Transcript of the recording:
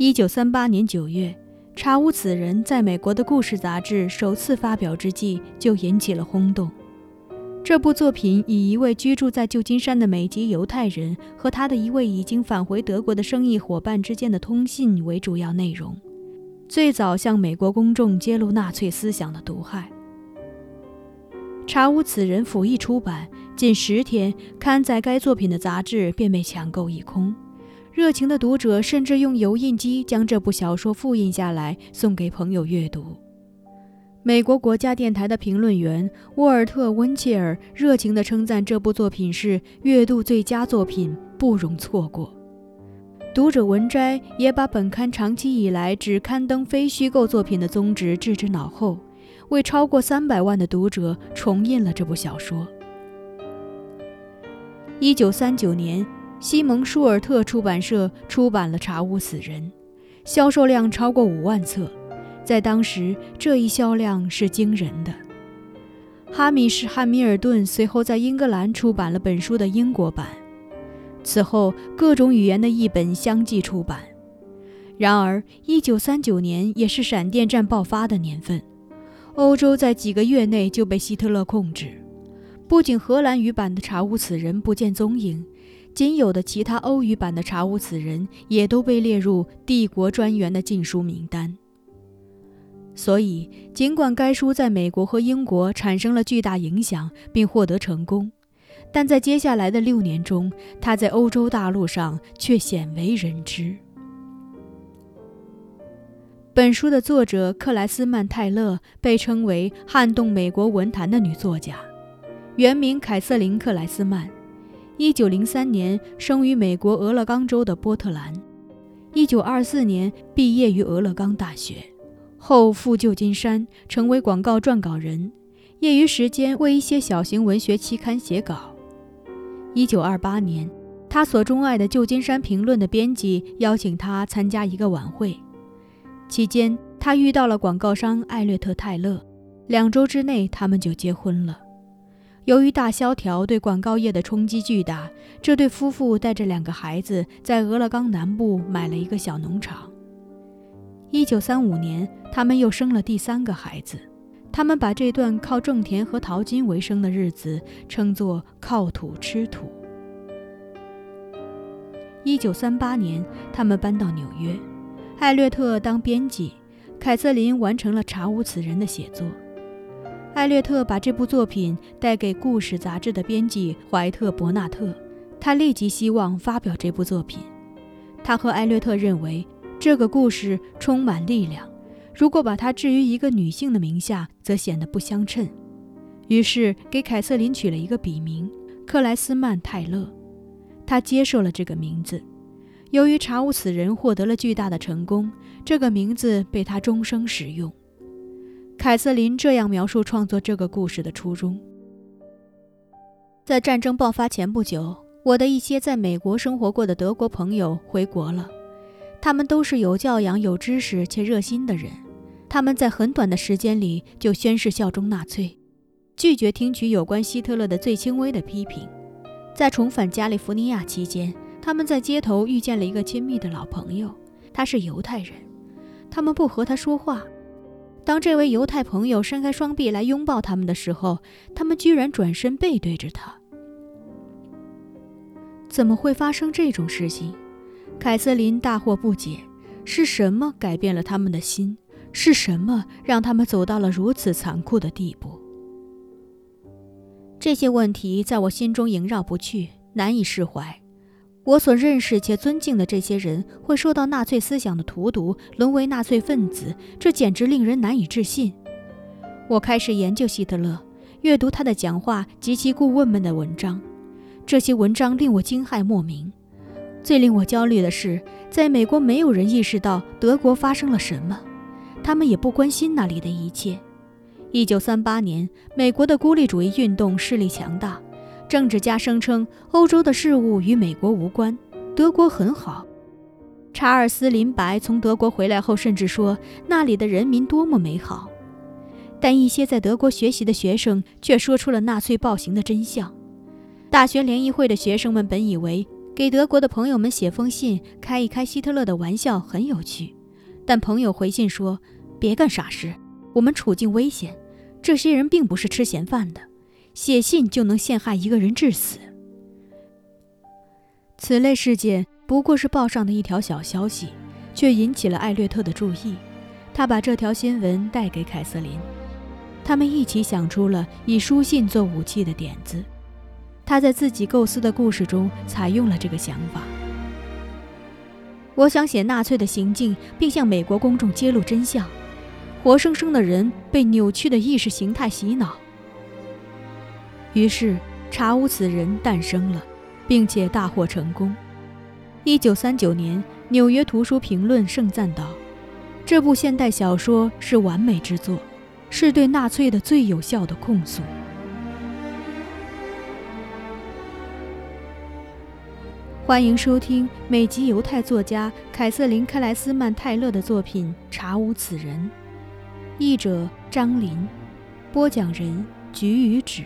一九三八年九月，查无此人在美国的故事杂志首次发表之际就引起了轰动。这部作品以一位居住在旧金山的美籍犹太人和他的一位已经返回德国的生意伙伴之间的通信为主要内容，最早向美国公众揭露纳粹思想的毒害。查无此人甫一出版，仅十天，刊载该作品的杂志便被抢购一空。热情的读者甚至用油印机将这部小说复印下来送给朋友阅读。美国国家电台的评论员沃尔特·温切尔热情地称赞这部作品是月度最佳作品，不容错过。读者文摘也把本刊长期以来只刊登非虚构作品的宗旨置之脑后，为超过三百万的读者重印了这部小说。一九三九年。西蒙舒尔特出版社出版了《查无此人》，销售量超过五万册，在当时这一销量是惊人的。哈米什·汉密尔顿随后在英格兰出版了本书的英国版，此后各种语言的译本相继出版。然而，1939年也是闪电战爆发的年份，欧洲在几个月内就被希特勒控制，不仅荷兰语版的《查无此人》不见踪影。仅有的其他欧语版的《查无此人》也都被列入帝国专员的禁书名单。所以，尽管该书在美国和英国产生了巨大影响并获得成功，但在接下来的六年中，它在欧洲大陆上却鲜为人知。本书的作者克莱斯曼泰勒被称为撼动美国文坛的女作家，原名凯瑟琳克莱斯曼。一九零三年生于美国俄勒冈州的波特兰，一九二四年毕业于俄勒冈大学，后赴旧金山成为广告撰稿人，业余时间为一些小型文学期刊写稿。一九二八年，他所钟爱的《旧金山评论》的编辑邀请他参加一个晚会，期间他遇到了广告商艾略特·泰勒，两周之内他们就结婚了。由于大萧条对广告业的冲击巨大，这对夫妇带着两个孩子在俄勒冈南部买了一个小农场。一九三五年，他们又生了第三个孩子。他们把这段靠种田和淘金为生的日子称作“靠土吃土”。一九三八年，他们搬到纽约，艾略特当编辑，凯瑟琳完成了《查无此人》的写作。艾略特把这部作品带给《故事》杂志的编辑怀特·伯纳特，他立即希望发表这部作品。他和艾略特认为这个故事充满力量，如果把它置于一个女性的名下，则显得不相称。于是给凯瑟琳取了一个笔名克莱斯曼泰勒。他接受了这个名字。由于《查无此人》获得了巨大的成功，这个名字被他终生使用。凯瑟琳这样描述创作这个故事的初衷：在战争爆发前不久，我的一些在美国生活过的德国朋友回国了。他们都是有教养、有知识且热心的人。他们在很短的时间里就宣誓效忠纳粹，拒绝听取有关希特勒的最轻微的批评。在重返加利福尼亚期间，他们在街头遇见了一个亲密的老朋友，他是犹太人。他们不和他说话。当这位犹太朋友伸开双臂来拥抱他们的时候，他们居然转身背对着他。怎么会发生这种事情？凯瑟琳大惑不解。是什么改变了他们的心？是什么让他们走到了如此残酷的地步？这些问题在我心中萦绕不去，难以释怀。我所认识且尊敬的这些人会受到纳粹思想的荼毒，沦为纳粹分子，这简直令人难以置信。我开始研究希特勒，阅读他的讲话及其顾问们的文章，这些文章令我惊骇莫名。最令我焦虑的是，在美国没有人意识到德国发生了什么，他们也不关心那里的一切。一九三八年，美国的孤立主义运动势力强大。政治家声称欧洲的事物与美国无关，德国很好。查尔斯·林白从德国回来后，甚至说那里的人民多么美好。但一些在德国学习的学生却说出了纳粹暴行的真相。大学联谊会的学生们本以为给德国的朋友们写封信，开一开希特勒的玩笑很有趣。但朋友回信说：“别干傻事，我们处境危险。这些人并不是吃闲饭的，写信就能陷害一个人致死。”此类事件不过是报上的一条小消息，却引起了艾略特的注意。他把这条新闻带给凯瑟琳，他们一起想出了以书信做武器的点子。他在自己构思的故事中采用了这个想法。我想写纳粹的行径，并向美国公众揭露真相。活生生的人被扭曲的意识形态洗脑。于是，《查无此人》诞生了，并且大获成功。一九三九年，《纽约图书评论》盛赞道：“这部现代小说是完美之作，是对纳粹的最有效的控诉。”欢迎收听美籍犹太作家凯瑟琳·克莱斯曼泰勒的作品《查无此人》，译者张林，播讲人菊与纸。